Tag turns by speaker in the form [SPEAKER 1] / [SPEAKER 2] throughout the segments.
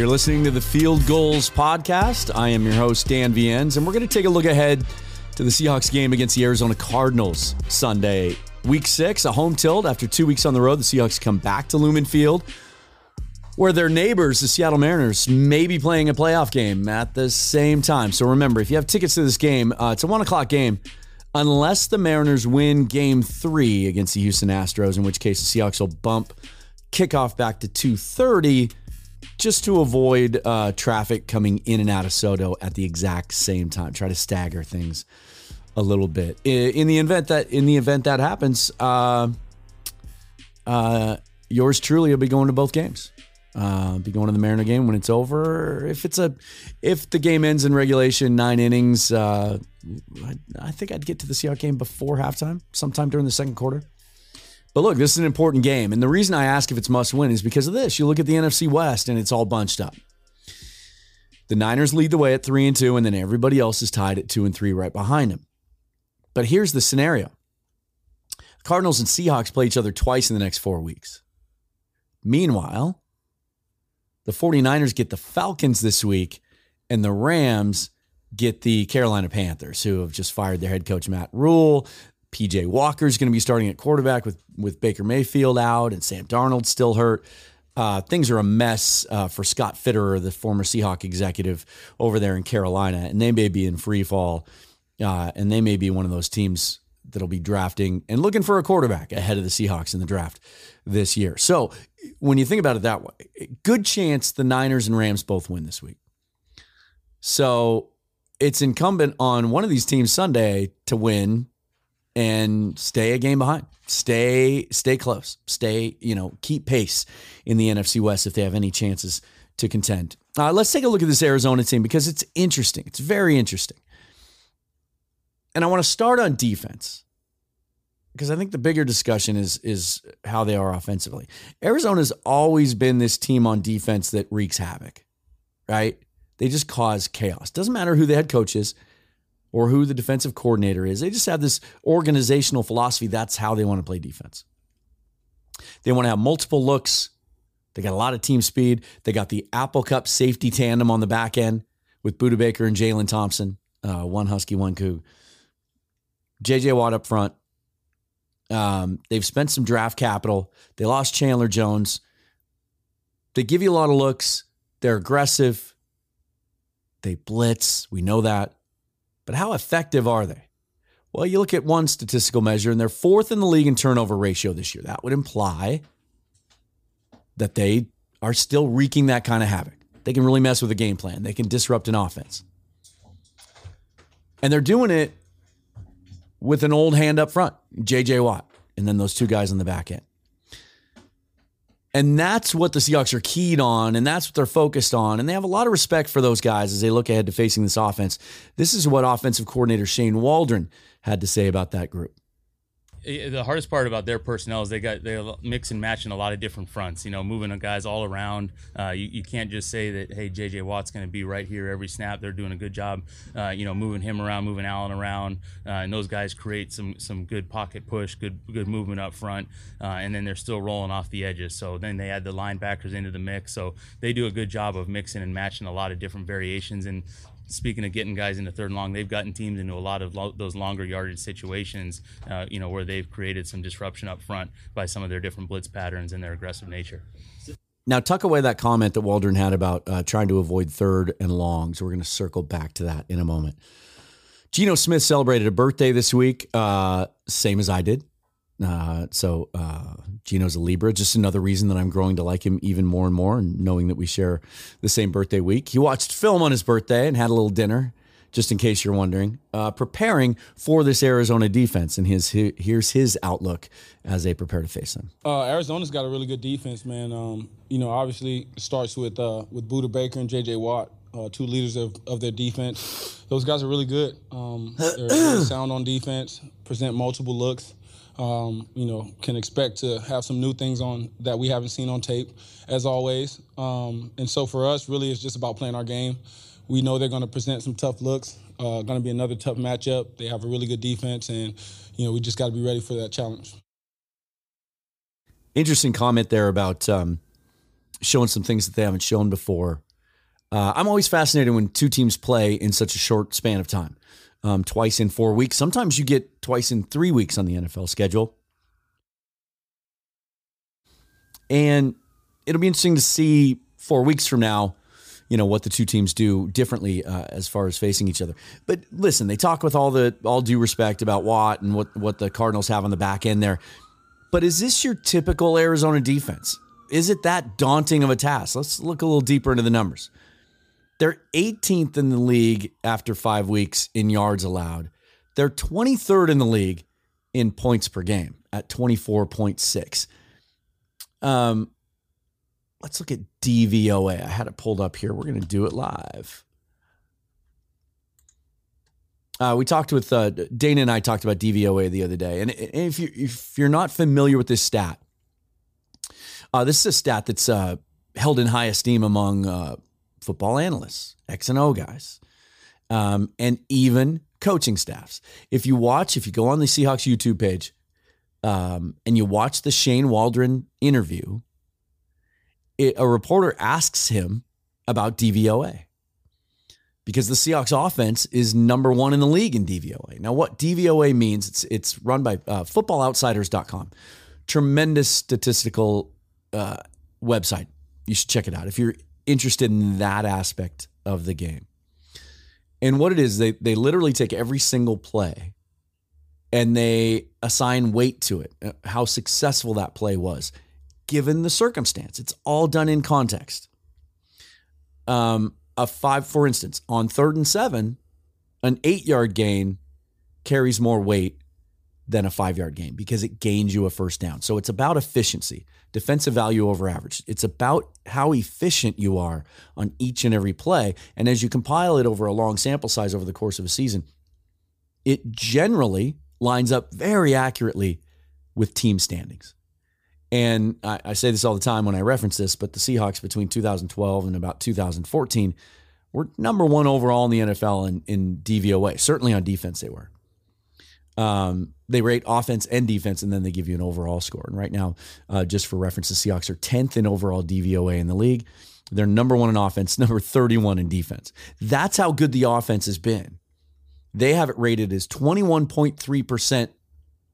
[SPEAKER 1] You're listening to the Field Goals Podcast. I am your host, Dan Viens, and we're going to take a look ahead to the Seahawks game against the Arizona Cardinals Sunday. Week six, a home tilt. After two weeks on the road, the Seahawks come back to Lumen Field, where their neighbors, the Seattle Mariners, may be playing a playoff game at the same time. So remember, if you have tickets to this game, uh, it's a one o'clock game. Unless the Mariners win game three against the Houston Astros, in which case the Seahawks will bump kickoff back to 2.30 just to avoid uh, traffic coming in and out of SoDo at the exact same time. Try to stagger things a little bit. In the event that in the event that happens, uh, uh, yours truly will be going to both games. Uh, be going to the Mariner game when it's over. If it's a, if the game ends in regulation, nine innings, uh, I, I think I'd get to the Seahawks game before halftime, sometime during the second quarter. But look, this is an important game. And the reason I ask if it's must win is because of this. You look at the NFC West and it's all bunched up. The Niners lead the way at three and two, and then everybody else is tied at two and three right behind them. But here's the scenario Cardinals and Seahawks play each other twice in the next four weeks. Meanwhile, the 49ers get the Falcons this week, and the Rams get the Carolina Panthers, who have just fired their head coach, Matt Rhule. PJ Walker is going to be starting at quarterback with with Baker Mayfield out and Sam Darnold still hurt. Uh, things are a mess uh, for Scott Fitterer, the former Seahawk executive over there in Carolina, and they may be in free fall, uh, and they may be one of those teams that'll be drafting and looking for a quarterback ahead of the Seahawks in the draft this year. So when you think about it that way, good chance the Niners and Rams both win this week. So it's incumbent on one of these teams Sunday to win and stay a game behind. Stay stay close. Stay, you know, keep pace in the NFC West if they have any chances to contend. Uh, let's take a look at this Arizona team because it's interesting. It's very interesting. And I want to start on defense because I think the bigger discussion is is how they are offensively. Arizona's always been this team on defense that wreaks havoc, right? They just cause chaos. Doesn't matter who the head coach is or who the defensive coordinator is. They just have this organizational philosophy. That's how they want to play defense. They want to have multiple looks. They got a lot of team speed. They got the Apple Cup safety tandem on the back end with Budda Baker and Jalen Thompson, uh, one Husky, one Coug. JJ Watt up front. Um, they've spent some draft capital. They lost Chandler Jones. They give you a lot of looks. They're aggressive. They blitz. We know that. But how effective are they? Well, you look at one statistical measure, and they're fourth in the league in turnover ratio this year. That would imply that they are still wreaking that kind of havoc. They can really mess with a game plan, they can disrupt an offense. And they're doing it with an old hand up front, JJ Watt, and then those two guys on the back end. And that's what the Seahawks are keyed on, and that's what they're focused on. And they have a lot of respect for those guys as they look ahead to facing this offense. This is what offensive coordinator Shane Waldron had to say about that group
[SPEAKER 2] the hardest part about their personnel is they got they mix and match in a lot of different fronts. You know, moving guys all around. Uh, you, you can't just say that hey J.J. Watt's going to be right here every snap. They're doing a good job. Uh, you know, moving him around, moving Allen around, uh, and those guys create some some good pocket push, good good movement up front, uh, and then they're still rolling off the edges. So then they add the linebackers into the mix. So they do a good job of mixing and matching a lot of different variations. And speaking of getting guys into third and long, they've gotten teams into a lot of lo- those longer yardage situations, uh, you know, where they've created some disruption up front by some of their different blitz patterns and their aggressive nature.
[SPEAKER 1] Now, tuck away that comment that Waldron had about uh, trying to avoid third and long. So we're going to circle back to that in a moment. Geno Smith celebrated a birthday this week, uh, same as I did. Uh, so uh, Geno's a Libra. Just another reason that I'm growing to like him even more and more, and knowing that we share the same birthday week. He watched film on his birthday and had a little dinner, just in case you're wondering, uh, preparing for this Arizona defense. And his here's his outlook as they prepare to face them.
[SPEAKER 3] Uh, Arizona's got a really good defense, man. Um, you know, obviously it starts with uh, with Budda Baker and J.J. Watt. Uh, two leaders of, of their defense. Those guys are really good. Um, they're sound on defense, present multiple looks um, you know, can expect to have some new things on that we haven't seen on tape, as always. Um, and so for us, really, it's just about playing our game. We know they're going to present some tough looks. Uh, going to be another tough matchup. They have a really good defense, and you know, we just got to be ready for that challenge.
[SPEAKER 1] Interesting comment there about um, showing some things that they haven't shown before. Uh, I'm always fascinated when two teams play in such a short span of time, um, twice in four weeks. Sometimes you get twice in three weeks on the NFL schedule. And it'll be interesting to see four weeks from now, you know, what the two teams do differently uh, as far as facing each other. But listen, they talk with all the all due respect about Watt and what what the Cardinals have on the back end there. But is this your typical Arizona defense? Is it that daunting of a task? Let's look a little deeper into the numbers. They're 18th in the league after five weeks in yards allowed. They're 23rd in the league in points per game at 24.6. Um, let's look at DVOA. I had it pulled up here. We're going to do it live. Uh, we talked with uh, Dana and I talked about DVOA the other day, and if you if you're not familiar with this stat, uh, this is a stat that's uh, held in high esteem among uh, football analysts, X and O guys, um, and even coaching staffs. If you watch, if you go on the Seahawks YouTube page, um, and you watch the Shane Waldron interview, it, a reporter asks him about DVOA because the Seahawks offense is number one in the league in DVOA. Now, what DVOA means, it's, it's run by uh, footballoutsiders.com. Tremendous statistical uh, website. You should check it out if you're interested in that aspect of the game. And what it is, they, they literally take every single play and they assign weight to it, uh, how successful that play was, given the circumstance. It's all done in context. Um, a five, for instance, on third and seven, an eight yard gain carries more weight than a five yard gain because it gains you a first down. So it's about efficiency, defensive value over average. It's about how efficient you are on each and every play. And as you compile it over a long sample size over the course of a season, it generally lines up very accurately with team standings. And I, I, say this all the time when I reference this, but the Seahawks between 2012 and about 2014 were number one overall in the NFL in, in DVOA. Certainly on defense, they were. Um, they rate offense and defense, and then they give you an overall score. And right now, uh, just for reference, the Seahawks are 10th in overall DVOA in the league. They're number one in offense, number 31 in defense. That's how good the offense has been. They have it rated as 21.3%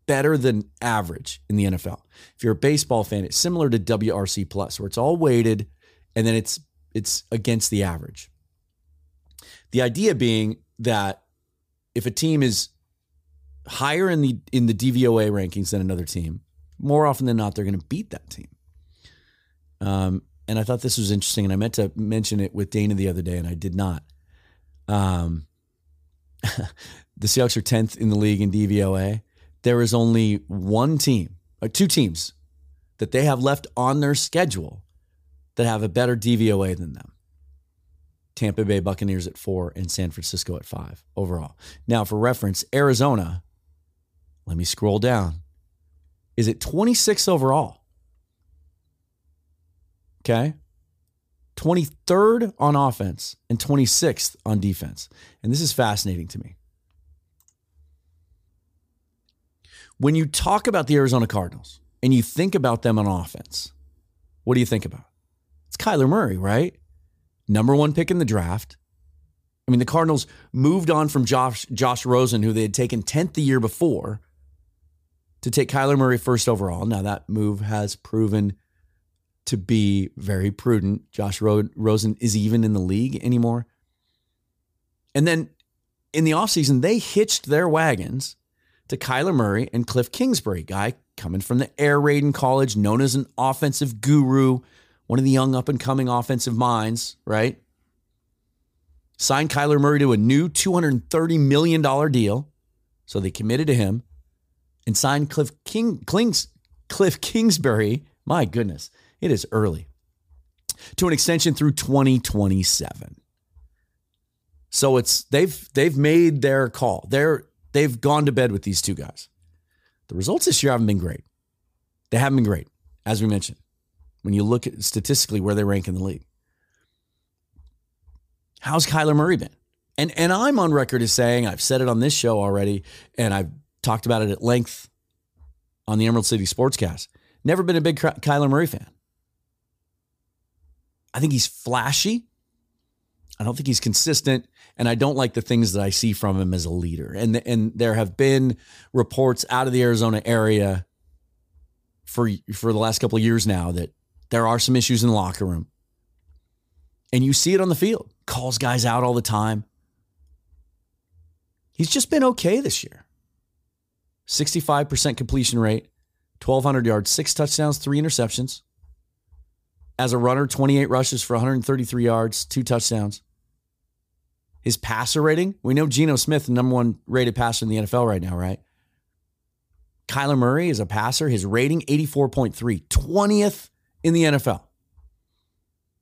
[SPEAKER 1] better than average in the NFL. If you're a baseball fan, it's similar to WRC plus, where it's all weighted and then it's it's against the average. The idea being that if a team is higher in the in the DVOA rankings than another team, more often than not, they're going to beat that team. Um, and I thought this was interesting, and I meant to mention it with Dana the other day, and I did not. Um, the Seahawks are tenth in the league in DVOA there is only one team, or two teams, that they have left on their schedule that have a better DVOA than them. Tampa Bay Buccaneers at four and San Francisco at five overall. Now, for reference, Arizona, let me scroll down, is at 26 overall. Okay. 23rd on offense and 26th on defense. And this is fascinating to me. When you talk about the Arizona Cardinals and you think about them on offense, what do you think about? It's Kyler Murray, right? Number one pick in the draft. I mean, the Cardinals moved on from Josh, Josh Rosen, who they had taken 10th the year before, to take Kyler Murray first overall. Now, that move has proven to be very prudent. Josh Rosen is even in the league anymore. And then in the offseason, they hitched their wagons to Kyler Murray and Cliff Kingsbury, guy coming from the Air Raid in college, known as an offensive guru, one of the young up and coming offensive minds, right? Signed Kyler Murray to a new $230 million deal. So they committed to him and signed Cliff King Cliff Kingsbury. My goodness, it is early. To an extension through 2027. So it's they've they've made their call. They're they've gone to bed with these two guys. The results this year haven't been great. They haven't been great, as we mentioned, when you look at statistically where they rank in the league. How's Kyler Murray been? And and I'm on record as saying, I've said it on this show already, and I've talked about it at length on the Emerald City Sportscast. Never been a big Kyler Murray fan. I think he's flashy. I don't think he's consistent, and I don't like the things that I see from him as a leader. And and there have been reports out of the Arizona area for for the last couple of years now that there are some issues in the locker room, and you see it on the field. Calls guys out all the time. He's just been okay this year. 65% completion rate, 1,200 yards, six touchdowns, three interceptions. As a runner, 28 rushes for 133 yards, two touchdowns. His passer rating, we know Geno Smith, number one rated passer in the NFL right now, right? Kyler Murray is a passer. His rating, 84.3, 20th in the NFL.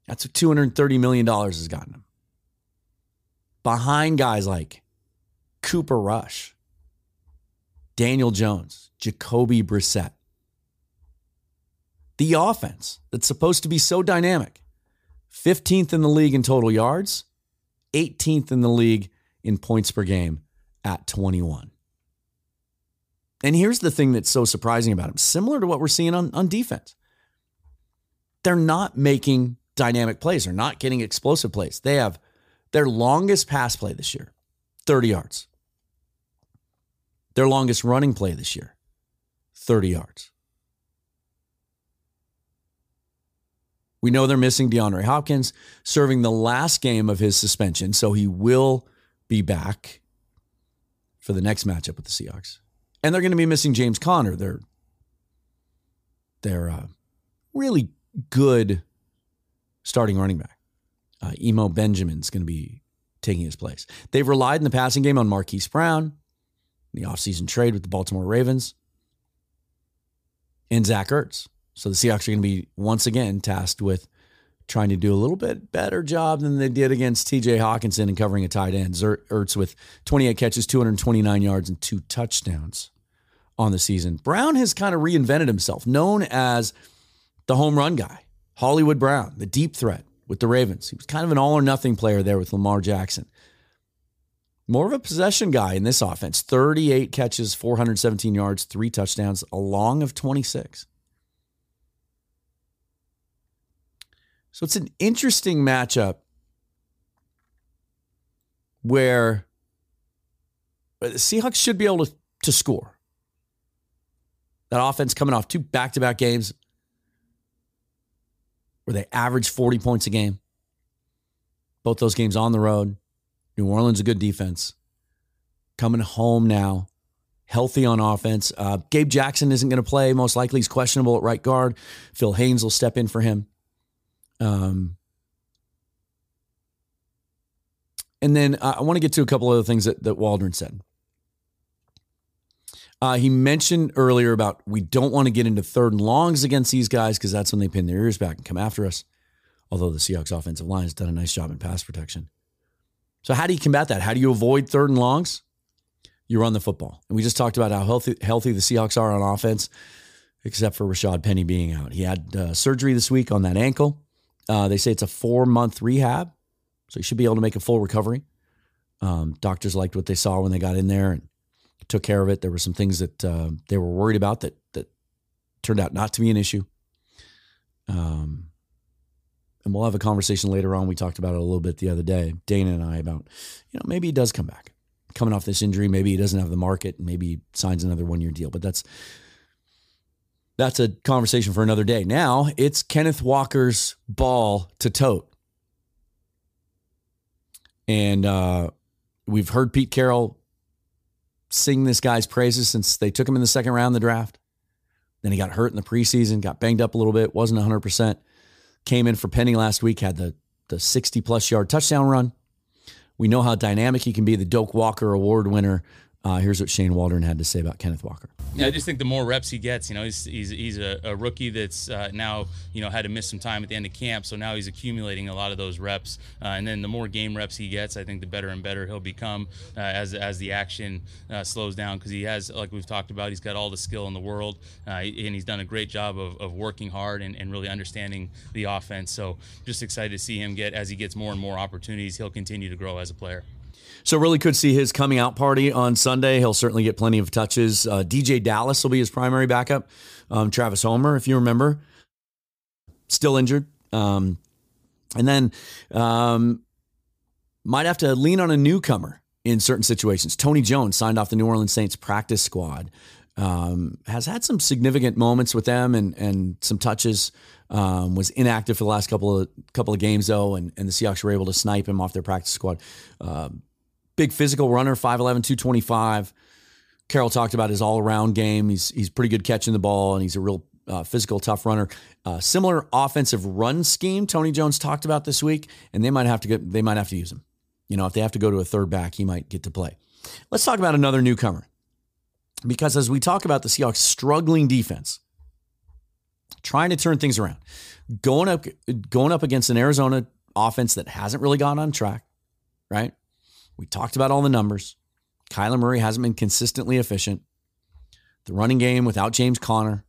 [SPEAKER 1] That's what $230 million has gotten him. Behind guys like Cooper Rush, Daniel Jones, Jacoby Brissett. The offense that's supposed to be so dynamic, 15th in the league in total yards, 18th in the league in points per game at 21. And here's the thing that's so surprising about him similar to what we're seeing on, on defense. They're not making dynamic plays, they're not getting explosive plays. They have their longest pass play this year, 30 yards. Their longest running play this year, 30 yards. We know they're missing DeAndre Hopkins, serving the last game of his suspension, so he will be back for the next matchup with the Seahawks. And they're going to be missing James Conner. They're they're uh, really good starting running back. Uh, Eno Benjamin's going to be taking his place. They've relied in the passing game on Marquise Brown, the offseason trade with the Baltimore Ravens, and Zach Ertz. So the Seahawks are going to be once again tasked with trying to do a little bit better job than they did against TJ Hockenson and covering a tight end. Ertz with 28 catches, 229 yards, and two touchdowns on the season. Brown has kind of reinvented himself, known as the home run guy, Hollywood Brown, the deep threat with the Ravens. He was kind of an all or nothing player there with Lamar Jackson. More of a possession guy in this offense 38 catches, 417 yards, three touchdowns, a long of 26. So it's an interesting matchup where the Seahawks should be able to, to score. That offense coming off two back to back games where they average 40 points a game. Both those games on the road. New Orleans, a good defense. Coming home now, healthy on offense. Uh, Gabe Jackson isn't going to play. Most likely he's questionable at right guard. Phil Haynes will step in for him. Um, and then I want to get to a couple other things that, that Waldron said. Uh, he mentioned earlier about we don't want to get into third and longs against these guys because that's when they pin their ears back and come after us. Although the Seahawks offensive line has done a nice job in pass protection. So how do you combat that? How do you avoid third and longs? You run the football. And we just talked about how healthy healthy the Seahawks are on offense, except for Rashad Penny being out. He had uh, surgery this week on that ankle. Uh, they say it's a four month rehab, so you should be able to make a full recovery. Um, doctors liked what they saw when they got in there and took care of it. There were some things that uh, they were worried about that that turned out not to be an issue. Um, and we'll have a conversation later on. We talked about it a little bit the other day, Dana and I, about you know maybe he does come back, coming off this injury. Maybe he doesn't have the market, maybe he signs another one year deal. But that's that's a conversation for another day. Now it's Kenneth Walker's ball to tote. And uh, we've heard Pete Carroll sing this guy's praises since they took him in the second round of the draft. Then he got hurt in the preseason, got banged up a little bit, wasn't 100%. Came in for Penny last week, had the, the 60 plus yard touchdown run. We know how dynamic he can be, the Doak Walker Award winner uh, here's what Shane Waldron had to say about Kenneth Walker.
[SPEAKER 2] Yeah, I just think the more reps he gets, you know, he's he's, he's a, a rookie that's uh, now you know had to miss some time at the end of camp, so now he's accumulating a lot of those reps, uh, and then the more game reps he gets, I think the better and better he'll become uh, as as the action uh, slows down because he has, like we've talked about, he's got all the skill in the world, uh, and he's done a great job of, of working hard and, and really understanding the offense. So just excited to see him get as he gets more and more opportunities, he'll continue to grow as a player.
[SPEAKER 1] So really could see his coming out party on Sunday. He'll certainly get plenty of touches. Uh, DeeJay Dallas will be his primary backup. Um, Travis Homer, if you remember, still injured. Um, and then um, might have to lean on a newcomer in certain situations. Tony Jones signed off the New Orleans Saints practice squad. Um, has had some significant moments with them and and some touches. Um, was inactive for the last couple of couple of games though, and, and the Seahawks were able to snipe him off their practice squad. Uh, big physical runner, 5'11", 225. Carroll talked about his all around game. He's he's pretty good catching the ball, and he's a real uh, physical, tough runner. Uh, similar offensive run scheme. Tony Jones talked about this week, and they might have to get they might have to use him. You know, if they have to go to a third back, he might get to play. Let's talk about another newcomer. Because as we talk about the Seahawks struggling defense, trying to turn things around, going up going up against an Arizona offense that hasn't really gone on track, right? We talked about all the numbers. Kyler Murray hasn't been consistently efficient. The running game without James Conner.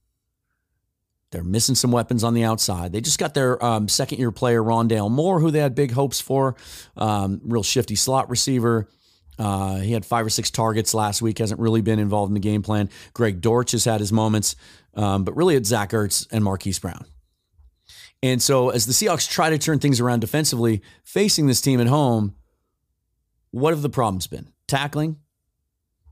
[SPEAKER 1] They're missing some weapons on the outside. They just got their um, second year player, Rondale Moore, who they had big hopes for. Um, real shifty slot receiver. Uh, he had five or six targets last week, hasn't really been involved in the game plan. Greg Dortch has had his moments, um, but really it's Zach Ertz and Marquise Brown. And so as the Seahawks try to turn things around defensively, facing this team at home, what have the problems been? Tackling,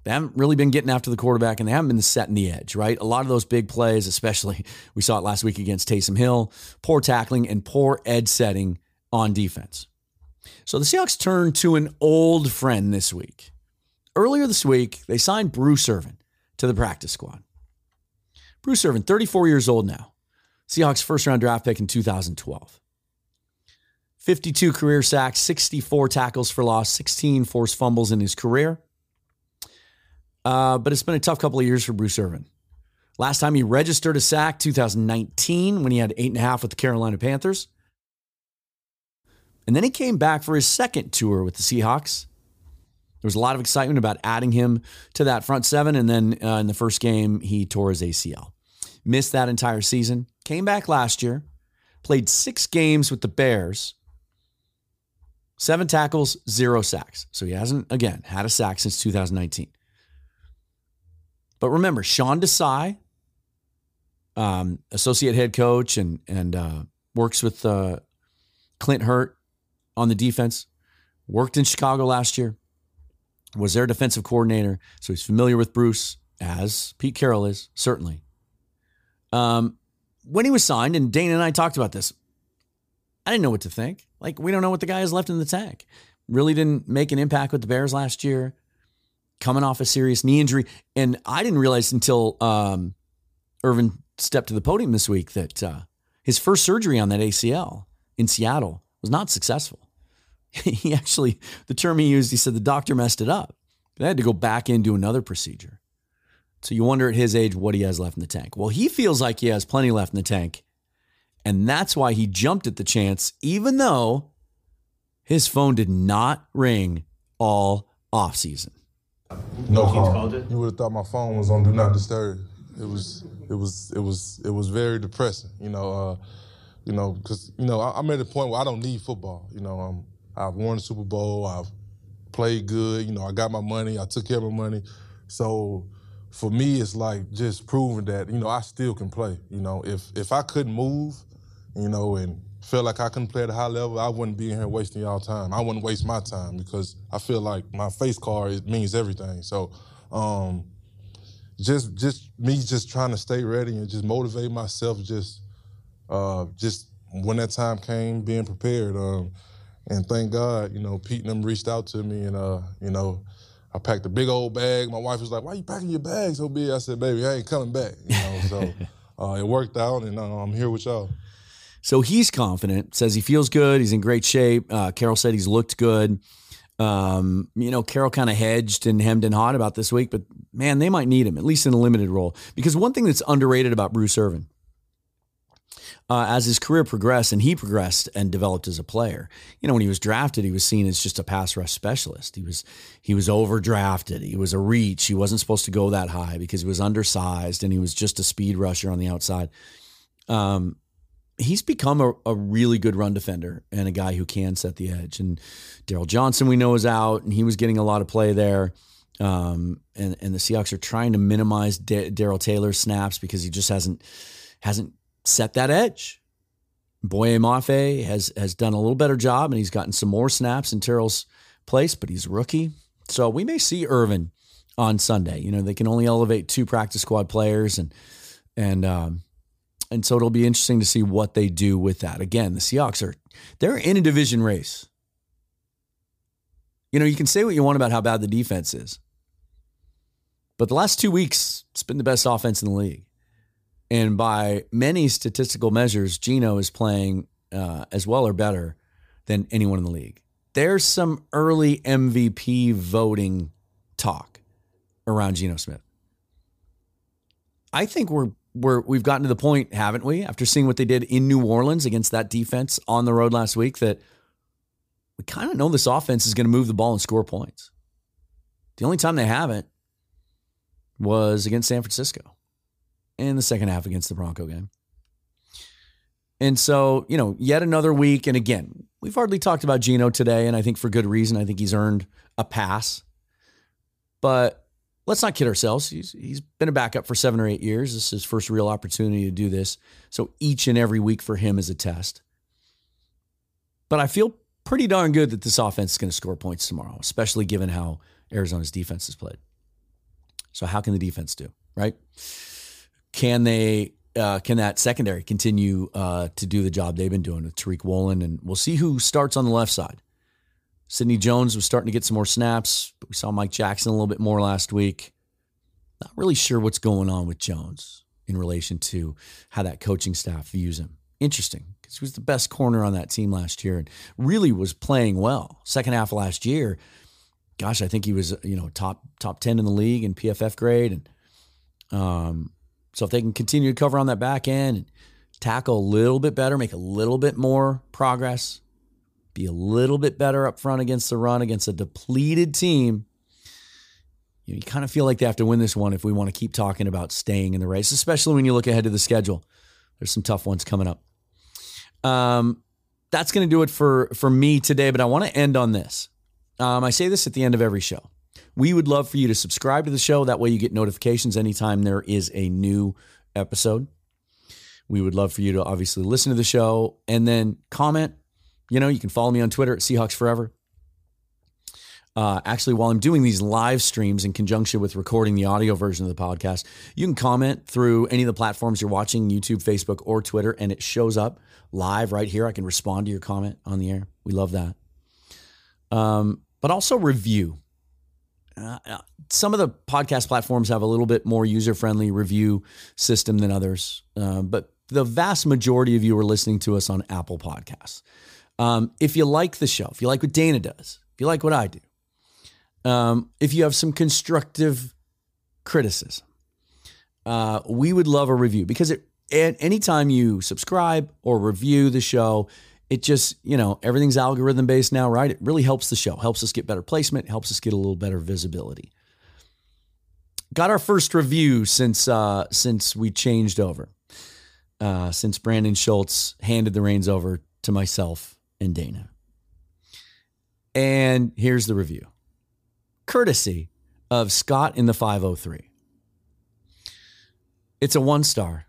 [SPEAKER 1] they haven't really been getting after the quarterback and they haven't been setting the edge, right? A lot of those big plays, especially we saw it last week against Taysom Hill, poor tackling and poor edge setting on defense. So the Seahawks turned to an old friend this week. Earlier this week, they signed Bruce Irvin to the practice squad. Bruce Irvin, 34 years old now, Seahawks first round draft pick in 2012. 52 career sacks, 64 tackles for loss, 16 forced fumbles in his career. Uh, but it's been a tough couple of years for Bruce Irvin. Last time he registered a sack, 2019, when he had eight and a half with the Carolina Panthers. And then he came back for his second tour with the Seahawks. There was a lot of excitement about adding him to that front seven. And then uh, in the first game, he tore his ACL. Missed that entire season. Came back last year, played six games with the Bears, seven tackles, zero sacks. So he hasn't, again, had a sack since 2019. But remember, Sean Desai, um, associate head coach, and and uh, works with uh, Clint Hurtt on the defense. Worked in Chicago last year. Was their defensive coordinator, so he's familiar with Bruce as Pete Carroll is certainly. Um, when he was signed, and Dana and I talked about this, I didn't know what to think. Like we don't know what the guy has left in the tank. Really didn't make an impact with the Bears last year coming off a serious knee injury. And I didn't realize until um, Irvin stepped to the podium this week that uh, his first surgery on that ACL in Seattle was not successful. he actually, the term he used, he said the doctor messed it up. They had to go back in do another procedure. So you wonder at his age what he has left in the tank. Well, he feels like he has plenty left in the tank. And that's why he jumped at the chance, even though his phone did not ring all offseason.
[SPEAKER 4] No call. You would have thought my phone was on do not disturb. It was, it was, it was, it was very depressing. You know, uh, you know, because you know I, am at a point where I don't need football. You know, um, I've won the Super Bowl. I've played good. You know, I got my money. I took care of my money. So for me, it's like just proving that you know I still can play. You know, if if I couldn't move, you know, and feel like I couldn't play at a high level, I wouldn't be in here wasting y'all time. I wouldn't waste my time because I feel like my face card means everything. So, um, just just me just trying to stay ready and just motivate myself. Just uh, just when that time came, being prepared. Um, and thank God, you know, Pete and them reached out to me, and uh, you know. I packed a big old bag. My wife was like, "Why are you packing your bag so big?" I said, "Baby, I ain't coming back." You know, so uh, it worked out, and uh, I'm here with y'all.
[SPEAKER 1] So he's confident, says he feels good. He's in great shape. Uh, Carroll said he's looked good. Um, you know, Carroll kind of hedged and hemmed and hawed about this week, but man, they might need him, at least in a limited role. Because one thing that's underrated about Bruce Irvin, uh, as his career progressed and he progressed and developed as a player, you know, when he was drafted, he was seen as just a pass rush specialist. He was he was overdrafted. He was a reach. He wasn't supposed to go that high because he was undersized and he was just a speed rusher on the outside. Um, he's become a, a really good run defender and a guy who can set the edge. And Darryl Johnson, we know, is out, and he was getting a lot of play there. Um, and and the Seahawks are trying to minimize D- Darrell Taylor's snaps because he just hasn't hasn't set that edge. Boye Mafe has has done a little better job, and he's gotten some more snaps in Terrell's place, but he's rookie. So we may see Irvin on Sunday. You know, they can only elevate two practice squad players, and and um, and so it'll be interesting to see what they do with that. Again, the Seahawks are they're in a division race. You know, you can say what you want about how bad the defense is, but the last two weeks, it's been the best offense in the league. And by many statistical measures, Geno is playing uh, as well or better than anyone in the league. There's some early MVP voting talk around Geno Smith. I think we're we're we've gotten to the point, haven't we? After seeing what they did in New Orleans against that defense on the road last week, that we kind of know this offense is going to move the ball and score points. The only time they haven't was against San Francisco in the second half against the Bronco game. And so, you know, yet another week. And again, we've hardly talked about Geno today, and I think for good reason. I think he's earned a pass. But let's not kid ourselves. He's he's been a backup for seven or eight years. This is his first real opportunity to do this. So each and every week for him is a test. But I feel pretty darn good that this offense is going to score points tomorrow, especially given how Arizona's defense has played. So how can the defense do, right? Can they uh, can that secondary continue uh, to do the job they've been doing with Tariq Woolen? And we'll see who starts on the left side. Sidney Jones was starting to get some more snaps, but we saw Mike Jackson a little bit more last week. Not really sure what's going on with Jones in relation to how that coaching staff views him. Interesting because he was the best corner on that team last year and really was playing well. Second half last year, gosh, I think he was you know top top ten in the league in PFF grade, and um, so if they can continue to cover on that back end and tackle a little bit better, make a little bit more progress, be a little bit better up front against the run against a depleted team. You, know, you kind of feel like they have to win this one if we want to keep talking about staying in the race, especially when you look ahead to the schedule. There's some tough ones coming up. Um, that's going to do it for for me today. But I want to end on this. Um, I say this at the end of every show. We would love for you to subscribe to the show. That way, you get notifications anytime there is a new episode. We would love for you to obviously listen to the show and then comment. You know, you can follow me on Twitter at Seahawks Forever. Uh, actually, while I'm doing these live streams in conjunction with recording the audio version of the podcast, you can comment through any of the platforms you're watching YouTube, Facebook, or Twitter, and it shows up live right here. I can respond to your comment on the air. We love that. Um, but also review. Uh, uh, some of the podcast platforms have a little bit more user friendly review system than others, uh, but the vast majority of you are listening to us on Apple Podcasts. Um, if you like the show, if you like what Dana does, if you like what I do, um, if you have some constructive criticism, uh, we would love a review because it, anytime you subscribe or review the show, it just, you know, everything's algorithm based now, right? It really helps the show, helps us get better placement, helps us get a little better visibility. Got our first review since uh, since we changed over, uh, since Brandon Schultz handed the reins over to myself and Dana. And here's the review, courtesy of Scott in the 503. It's a one star.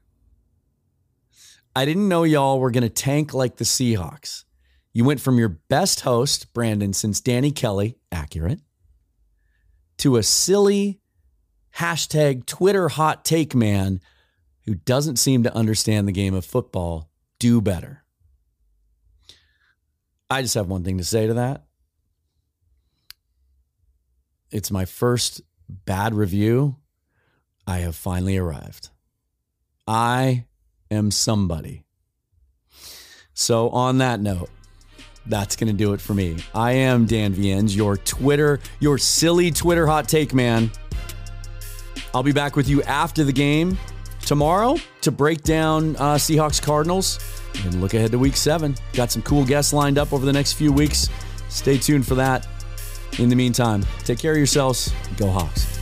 [SPEAKER 1] I didn't know y'all were going to tank like the Seahawks. You went from your best host, Brandon, since Danny Kelly, accurate, to a silly hashtag Twitter hot take man who doesn't seem to understand the game of football. Do better. I just have one thing to say to that. It's my first bad review. I have finally arrived. I am somebody. So, on that note, that's going to do it for me. I am Dan Viens, your Twitter, your silly Twitter hot take man. I'll be back with you after the game tomorrow to break down uh, Seahawks Cardinals and look ahead to week seven. Got some cool guests lined up over the next few weeks. Stay tuned for that. In the meantime, take care of yourselves. Go Hawks.